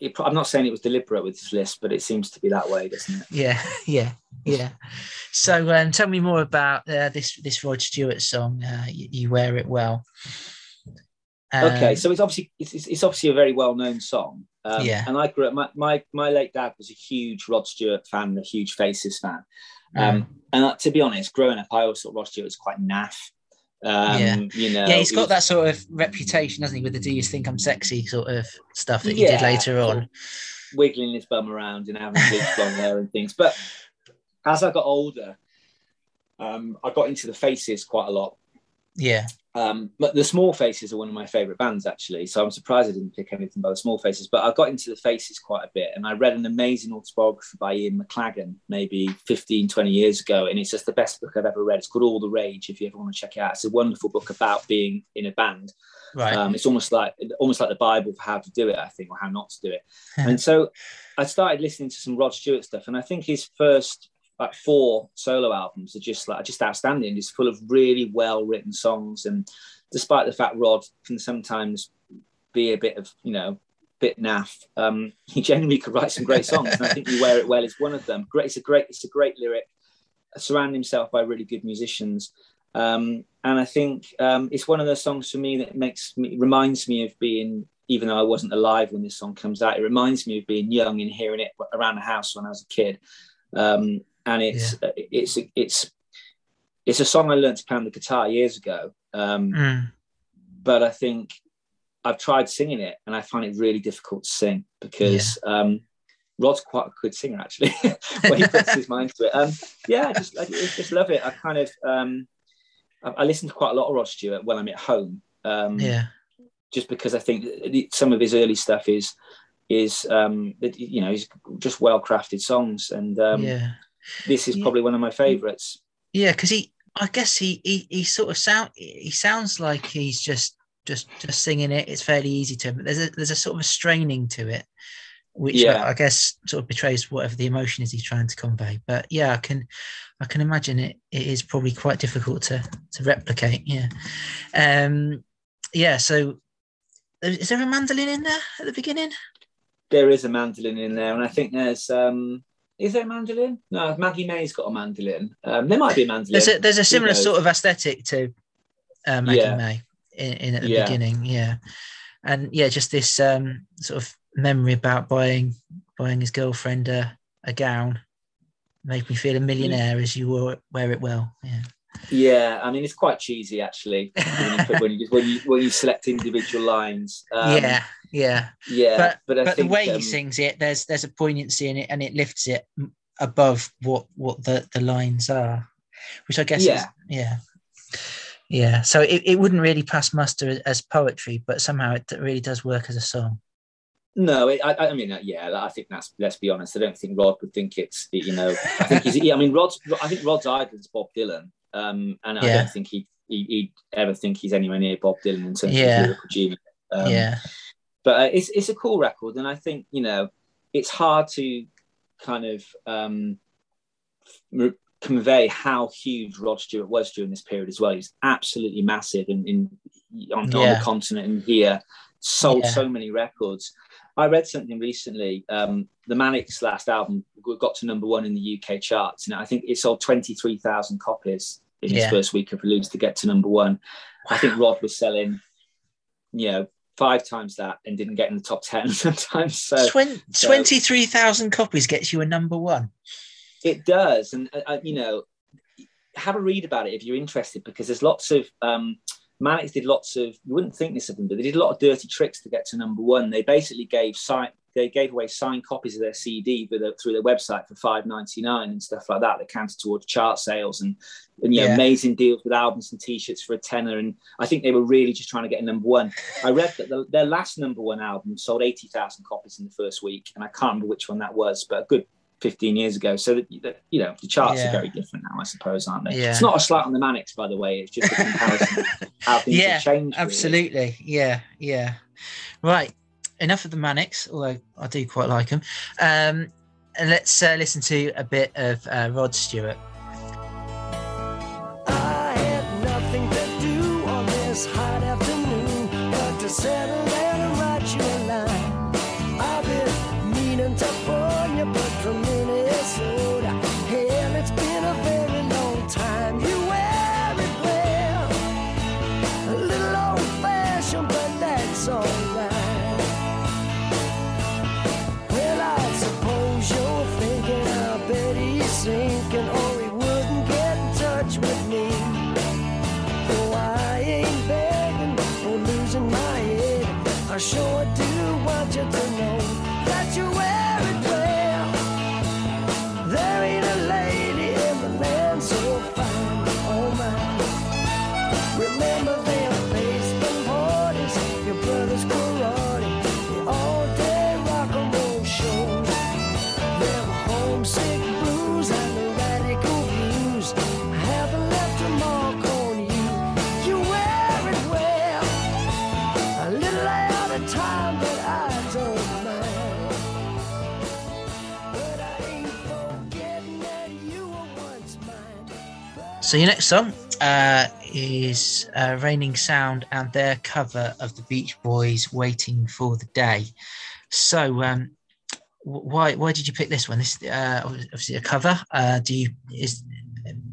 it, I'm not saying it was deliberate with this list, but it seems to be that way, doesn't it? Yeah, yeah, yeah. So um, tell me more about uh, this this Rod Stewart song. Uh, you, you wear it well. Okay, Um, so it's obviously it's, it's obviously a very well known song. Um, Yeah. And I grew up. My, my my late dad was a huge Rod Stewart fan, a huge Faces fan. Um, mm. And to be honest, growing up, I always thought Rod Stewart was quite naff. Um, Yeah. You know. yeah, he's got was- that sort of reputation, doesn't he, with the "Do you think I'm sexy" sort of stuff that he did later on. wiggling his bum around and having bleach blonde hair and things. But as I got older, um, I got into the faces quite a lot. Yeah, Um, but the Small Faces are one of my favourite bands, actually. So I'm surprised I didn't pick anything by the Small Faces. But I got into the Faces quite a bit, and I read an amazing autobiography by Ian McLagan maybe 15, 20 years ago, and it's just the best book I've ever read. It's called All the Rage. If you ever want to check it out, it's a wonderful book about being in a band. Right. Um, it's almost like almost like the Bible for how to do it, I think, or how not to do it. and so I started listening to some Rod Stewart stuff, and I think his first like four solo albums are just like just outstanding. Just full of really well written songs, and despite the fact Rod can sometimes be a bit of you know bit naff, um, he genuinely could write some great songs, and I think you wear it well is one of them. Great, it's a great, it's a great lyric. Surround himself by really good musicians. Um, and I think um, it's one of those songs for me that makes me reminds me of being, even though I wasn't alive when this song comes out, it reminds me of being young and hearing it around the house when I was a kid. Um, and it's it's it's it's a song I learned to play on the guitar years ago. Um, Mm. but I think I've tried singing it and I find it really difficult to sing because um, Rod's quite a good singer actually when he puts his mind to it. Um, yeah, I just I just love it. I kind of um, I, I listen to quite a lot of Rod Stewart when I'm at home. Um, Yeah. just because I think some of his early stuff is is um, you know he's just well crafted songs and um, yeah. This is probably one of my favorites. Yeah, because he, I guess he, he, he sort of sound, he sounds like he's just, just, just singing it. It's fairly easy to him, but there's a, there's a sort of a straining to it, which Yeah. I, I guess sort of betrays whatever the emotion is he's trying to convey. But yeah, I can, I can imagine it. It is probably quite difficult to to replicate. Yeah, um, yeah. So, is there a mandolin in there at the beginning? There is a mandolin in there, and I think there's um, is there a mandolin? No, Maggie May's got a mandolin. Um, there might be a mandolin. There's a there's a similar sort of aesthetic to uh, Maggie Yeah. May in, in at the Yeah. beginning, yeah, and yeah, just this um, sort of memory about buying buying his girlfriend a, a gown made me feel a millionaire as you wore wear it well. Yeah, Yeah, I mean it's quite cheesy actually when you, when you when you when you select individual lines. Um, yeah, yeah. yeah, But but, I but the way um, he sings it, there's there's a poignancy in it, and it lifts it above what what the the lines are, which I guess is Yeah. yeah. Yeah, so it, it wouldn't really pass muster as poetry, but somehow it really does work as a song. No, it, I, I mean, uh, yeah, I think that's. Let's be honest. I don't think Rod would think it's. You know, I think he's. Yeah, I mean, Rod's. I think Rod's idol is Bob Dylan, um, and I Yeah. don't think he, he he'd ever think he's anywhere near Bob Dylan in terms Yeah. of lyrical genius. Um, yeah, but uh, it's it's a cool record, and I think you know it's hard to kind of um, re- convey how huge Rod Stewart was during this period as well. He was absolutely massive in, in on, on the continent and here, sold Yeah. so many records. I read something recently. Um, the Manics last album got to number one in the UK charts, and I think it sold twenty three thousand copies in his Yeah. first week of release to get to number one. I think Rod was selling, you know, five times that and didn't get in the top 10 sometimes. So Twen- so- 23,000 copies gets you a number one. it does. And, uh, uh, you know, have a read about it if you're interested because there's lots of, um, Manics did lots of, you wouldn't think this of them, but they did a lot of dirty tricks to get to number one. They basically gave sign, they gave away signed copies of their CD a, through their website for five ninety nine and stuff like that. That counted towards chart sales and, and you know, Yeah. amazing deals with albums and T-shirts for a tenner. And I think they were really just trying to get a number one. I read that the, their last number one album sold eighty thousand copies in the first week, and I can't remember which one that was, but a good fifteen years ago. So that that, you know, the charts Yeah. are very different now, I suppose, aren't they? Yeah. It's not a slight on the Manics, by the way. It's just a comparison of how things Yeah, have changed. really. Absolutely. Yeah, yeah. Right. Enough of the Manics, although I do quite like them. Um, and let's uh, listen to a bit of uh, Rod Stewart. So your next song uh, is uh, Reigning Sound and their cover of the Beach Boys' "Waiting for the Day." So, um, why why did you pick this one? This uh, obviously a cover. Uh, do you is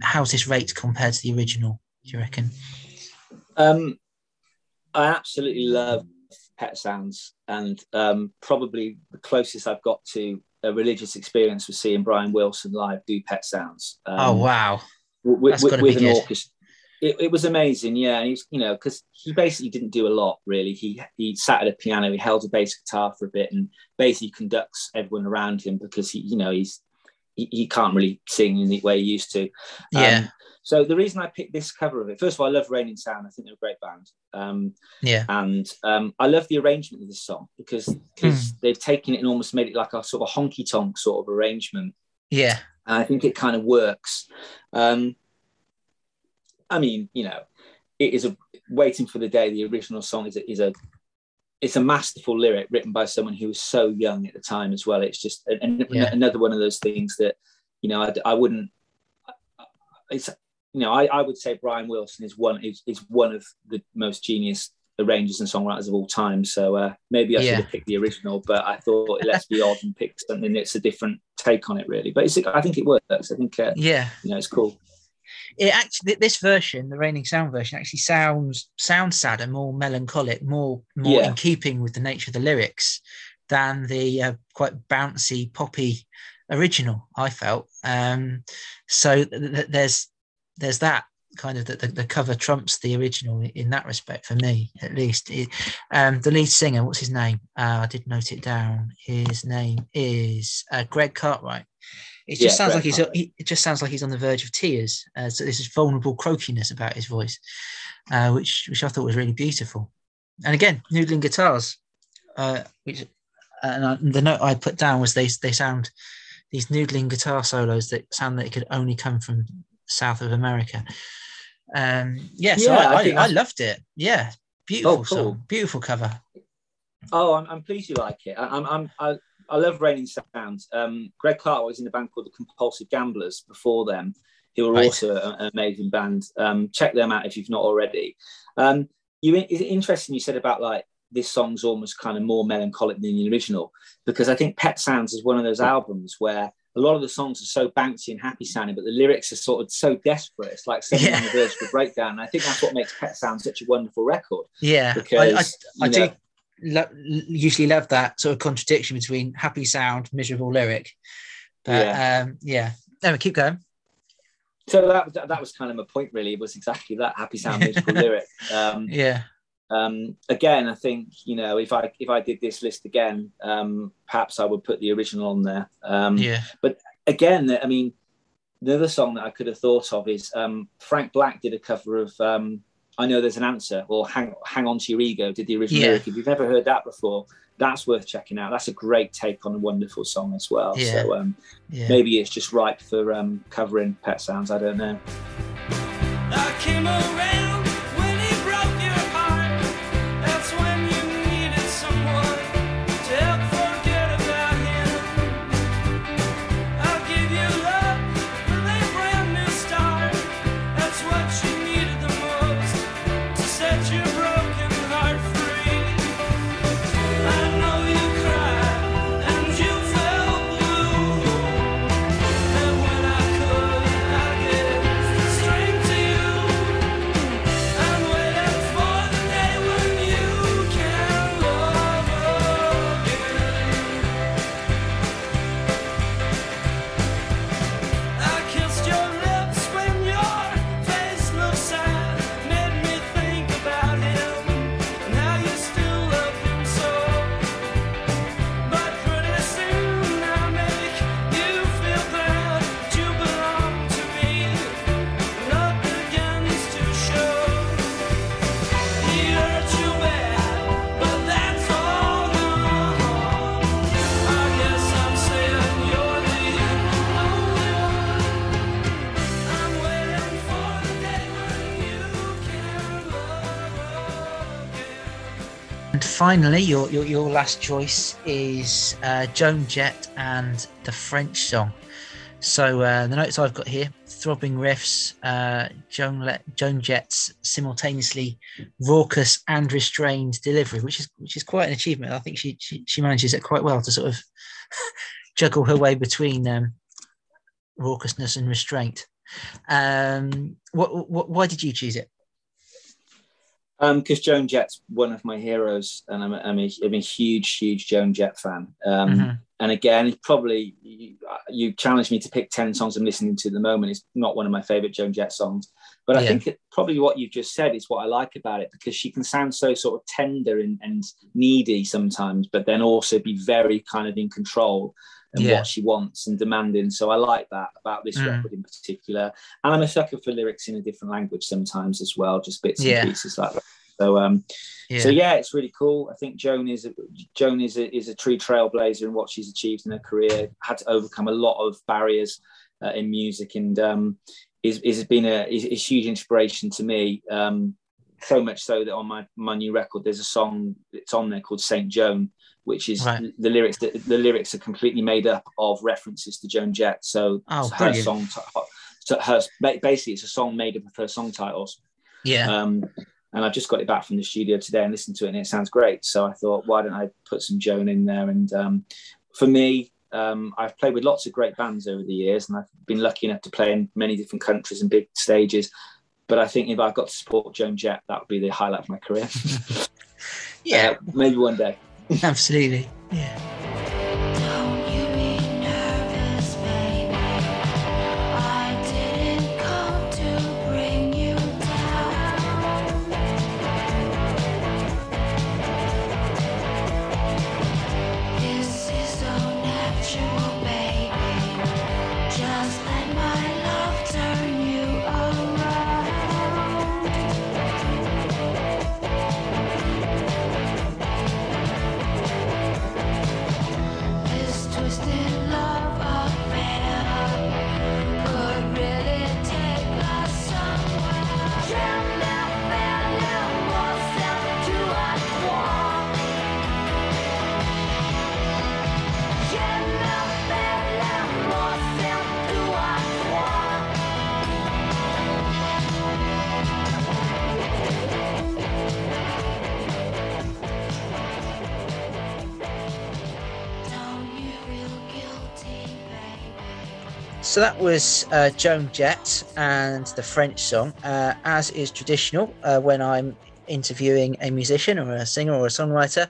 how's this rate compared to the original? Do you reckon? Um, I absolutely love Pet Sounds, and um, probably the closest I've got to a religious experience was seeing Brian Wilson live do Pet Sounds. Um, oh wow! With, That's with, with an orchestra. It, it was amazing, yeah. And he's, you know, because he basically didn't do a lot really. He he sat at a piano, he held a bass guitar for a bit, and basically conducts everyone around him because he, you know, he's he, he can't really sing in the way he used to. Yeah, Um, so the reason I picked this cover of it, first of all, I love Reigning Sound. I think they're a great band. Um, yeah, and um, I love the arrangement of this song because because Hmm. they've taken it and almost made it like a sort of honky tonk sort of arrangement yeah, and I think it kind of works. Um, I mean, you know, it is a waiting for the day. The original song is a, is a it's a masterful lyric written by someone who was so young at the time as well. It's just an, Yeah. another one of those things that you know I, I wouldn't. It's you know I, I would say Brian Wilson is one is, is one of the most genius arrangers and songwriters of all time. So uh, maybe I Yeah. should have picked the original, but I thought let's be odd and pick something that's a different take on it really. But it's, I think it works. I think uh, yeah. you know it's cool. It actually this version, the Reigning Sound version, actually sounds sounds sadder, more melancholic, more more Yeah. in keeping with the nature of the lyrics than the uh, quite bouncy poppy original. I felt um, so. Th- th- there's there's that kind of the, the, the cover trumps the original in that respect for me at least. It- um the lead singer what's his name? Uh, i did note it down. His name is uh, greg cartwright. It just Yeah, sounds Greg like he's Cartwright. he, it just sounds like he's on the verge of tears uh, so this is vulnerable croakiness about his voice uh, which which i thought was really beautiful. And again noodling guitars uh, which and I, the note i put down was they they sound these noodling guitar solos that sound that it could only come from south of america um yeah so Yeah, i, I I, I loved it yeah beautiful Oh, cool. song beautiful cover Oh, I'm, I'm pleased you like it. I, I'm, I'm, I, I love Reigning Sound. Um, Greg Carter was in a band called the Compulsive Gamblers before them, who were Right. also a- an amazing band. Um, check them out if you've not already. Um, you, it's interesting you said about like this song's almost kind of more melancholic than the original because I think Pet Sounds is one of those albums where a lot of the songs are so bouncy and happy sounding, but the lyrics are sort of so desperate. It's like someone on the verge of a breakdown. And I think that's what makes Pet Sounds such a wonderful record. Yeah because i, I, I do lo- usually love that sort of contradiction between happy sound miserable lyric. But Yeah. um yeah. Anyway keep going. So that, that that was kind of my point really It was exactly that happy sound musical lyric. Um, yeah um, again i think you know if i if i did this list again um, perhaps i would put the original on there. Um, yeah. again i mean the other song that i could have thought of is um, frank black did a cover of um, i know there's an answer or hang, hang on to your ego did the original Yeah. lyric. If you've never heard that before that's worth checking out. That's a great take on a wonderful song as well. Yeah. so um, yeah. maybe it's just ripe for um, covering pet sounds i don't know. I finally, your, your your last choice is uh, Joan Jett and the French song. So uh, the notes I've got here: throbbing riffs, uh, Joan Le- Joan Jett's simultaneously raucous and restrained delivery, which is which is quite an achievement. I think she she, she manages it quite well to sort of juggle her way between um, raucousness and restraint. Um, what, what why did you choose it? Because Joan Jett's one of my heroes, and I'm a, I'm, a, I'm a huge, huge Joan Jett fan. Um, Mhm. And again, probably you, you challenged me to pick ten songs I'm listening to at the moment. It's not one of my favorite Joan Jett songs, but I Yeah. think it, probably what you've just said is what I like about it because she can sound so sort of tender and, and needy sometimes, but then also be very kind of in control and Yeah. what she wants and demanding. So I like that about this Mm. record in particular. And I'm a sucker for lyrics in a different language sometimes as well, just bits Yeah. and pieces like that. So um, Yeah, so yeah, it's really cool. I think Joan is a, Joan is a, is a true trailblazer in what she's achieved in her career. Had to overcome a lot of barriers uh, in music, and um, is is been a is, is huge inspiration to me. Um, so much so that on my my new record, there's a song that's on there called Saint Joan, which is Right. the lyrics. The, the lyrics are completely made up of references to Joan Jett. So Oh, her brilliant. song, so her basically it's a song made up of her song titles. yeah, Um, and I've just got it back from the studio today and listened to it, and it sounds great. So I thought, why don't I put some Joan in there? And um, for me, um, I've played with lots of great bands over the years, and I've been lucky enough to play in many different countries and big stages. But I think if I got to support Joan Jett, that would be the highlight of my career. yeah, Uh, maybe one day. absolutely. Yeah. So that was uh, Joan Jett and the French song. Uh, as is traditional, uh, when I'm interviewing a musician or a singer or a songwriter,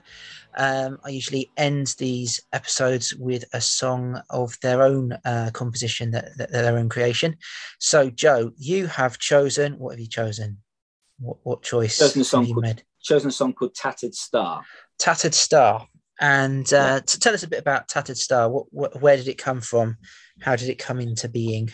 um, I usually end these episodes with a song of their own uh, composition, that, that their own creation. So, Joe, you have chosen. What have you chosen? What, what choice Chosen a song called- made? Chosen a song called Tattered Star. Tattered Star. And uh, to tell us a bit about Tattered Star. What, what, where did it come from? How did it come into being?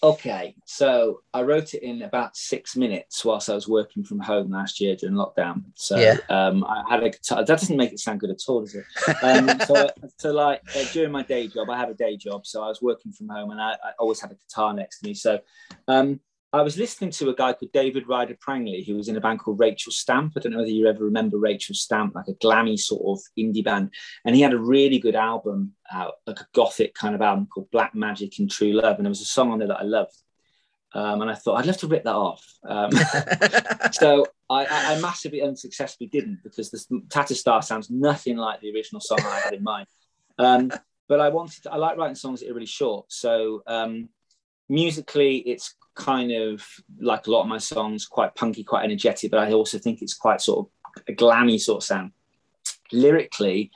Okay, so I wrote it in about six minutes whilst I was working from home last year during lockdown. So Yeah. um, I had a guitar. That doesn't make it sound good at all, does it? Um, so, so like uh, during my day job, I have a day job, so I was working from home, and I, I always had a guitar next to me. So um, I was listening to a guy called David Ryder Prangley, who was in a band called Rachel Stamp. I don't know whether you ever remember Rachel Stamp, like a glammy sort of indie band, and he had a really good album out, like a gothic kind of album called Black Magic and True Love, and there was a song on there that I loved. Um, and I thought I'd love to rip that off. Um, so I, I, I massively unsuccessfully didn't because this Tattered Star sounds nothing like the original song I had in mind. Um, but I wanted to, I like writing songs that are really short. So um, musically, it's kind of like a lot of my songs, quite punky, quite energetic, but I also think it's quite sort of a glammy sort of sound. Lyrically,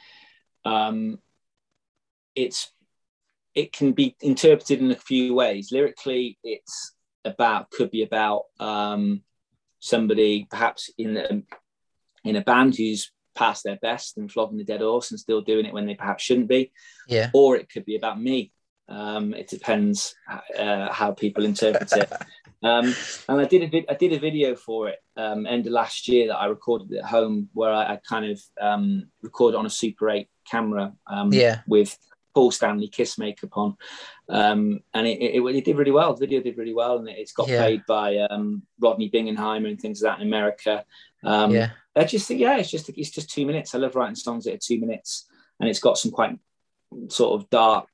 um, it's it can be interpreted in a few ways. Lyrically, it's about could be about um, somebody perhaps in a, in a band who's past their best and flogging the dead horse and still doing it when they perhaps shouldn't be, yeah. or it could be about me. Um, it depends uh, how people interpret it. Um, and I did a vid- I did a video for it um, end of last year that I recorded at home, where I, I kind of um, recorded on a Super 8 camera um, Yeah. with Paul Stanley Kiss makeup on, um, and it, it, it did really well. The video did really well, and it's got Yeah. played by um, Rodney Bingenheimer and things like that in America. Um, yeah. I just think, yeah, it's just it's just two minutes. I love writing songs that are two minutes, and it's got some quite sort of dark,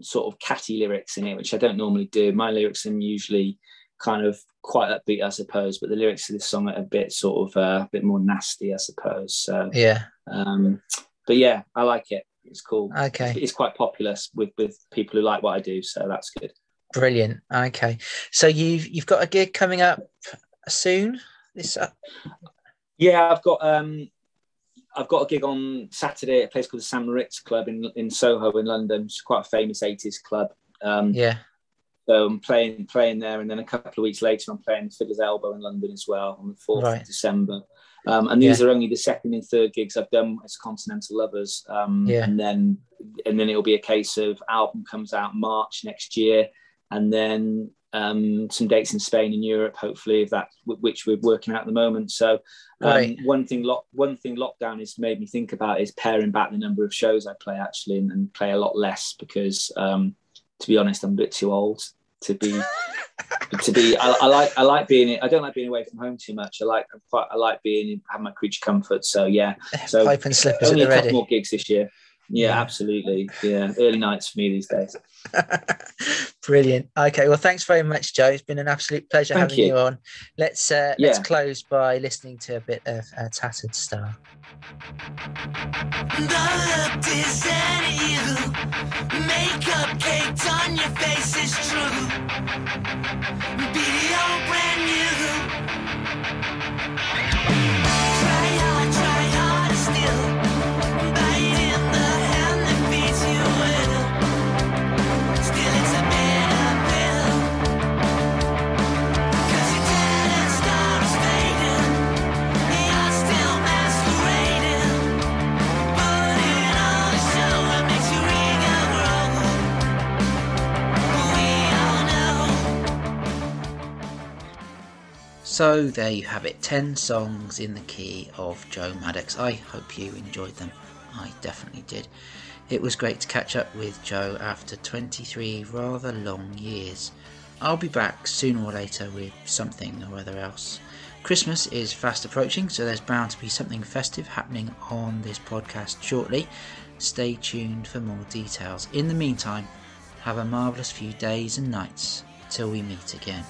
sort of catty lyrics in it, which I don't normally do. My lyrics are usually kind of quite upbeat, I suppose, but the lyrics of this song are a bit sort of uh, a bit more nasty, I suppose. So, Yeah. um, but yeah, I like it. It's cool. Okay. It's quite popular with with people who like what I do, so that's good. Brilliant. Okay. So you've you've got a gig coming up soon. This uh, Yeah, I've got um, I've got a gig on Saturday at a place called the St Moritz Club in in Soho in London. It's quite a famous '80s club. Um, yeah. So I'm playing playing there, and then a couple of weeks later, I'm playing Fiddler's Elbow in London as well on the fourth Right. of December. Um, and these are only the second and third gigs I've done as Continental Lovers. Um, Yeah. And then and then it'll be a case of album comes out March next year, and then um, some dates in Spain and Europe, hopefully, if that which we're working out at the moment. So um, Right. one thing lock one thing lockdown has made me think about is paring back the number of shows I play actually, and, and play a lot less because um, to be honest, I'm a bit too old to be to be. I, I like I like being. I don't like being away from home too much. I like I'm quite. I like being have my creature comfort. So yeah. So Pipe and slippers only a couple more gigs this year. Yeah, Yeah. absolutely. Yeah, early nights for me these days. Brilliant. Okay. Well, thanks very much, Joe. It's been an absolute pleasure Thank having you. you. on. Let's uh, let's close by listening to a bit of uh, Tattered Star. The look isn't you. Makeup caked on your face is true. So there you have it 10 songs in the key of Joe Maddox. I hope you enjoyed them. I definitely did. It was great to catch up with Joe after 23 rather long years. I'll be back sooner or later with something or other else. Christmas is fast approaching, so there's bound to be something festive happening on this podcast shortly. Stay tuned for more details. In the meantime, have a marvellous few days and nights till we meet again.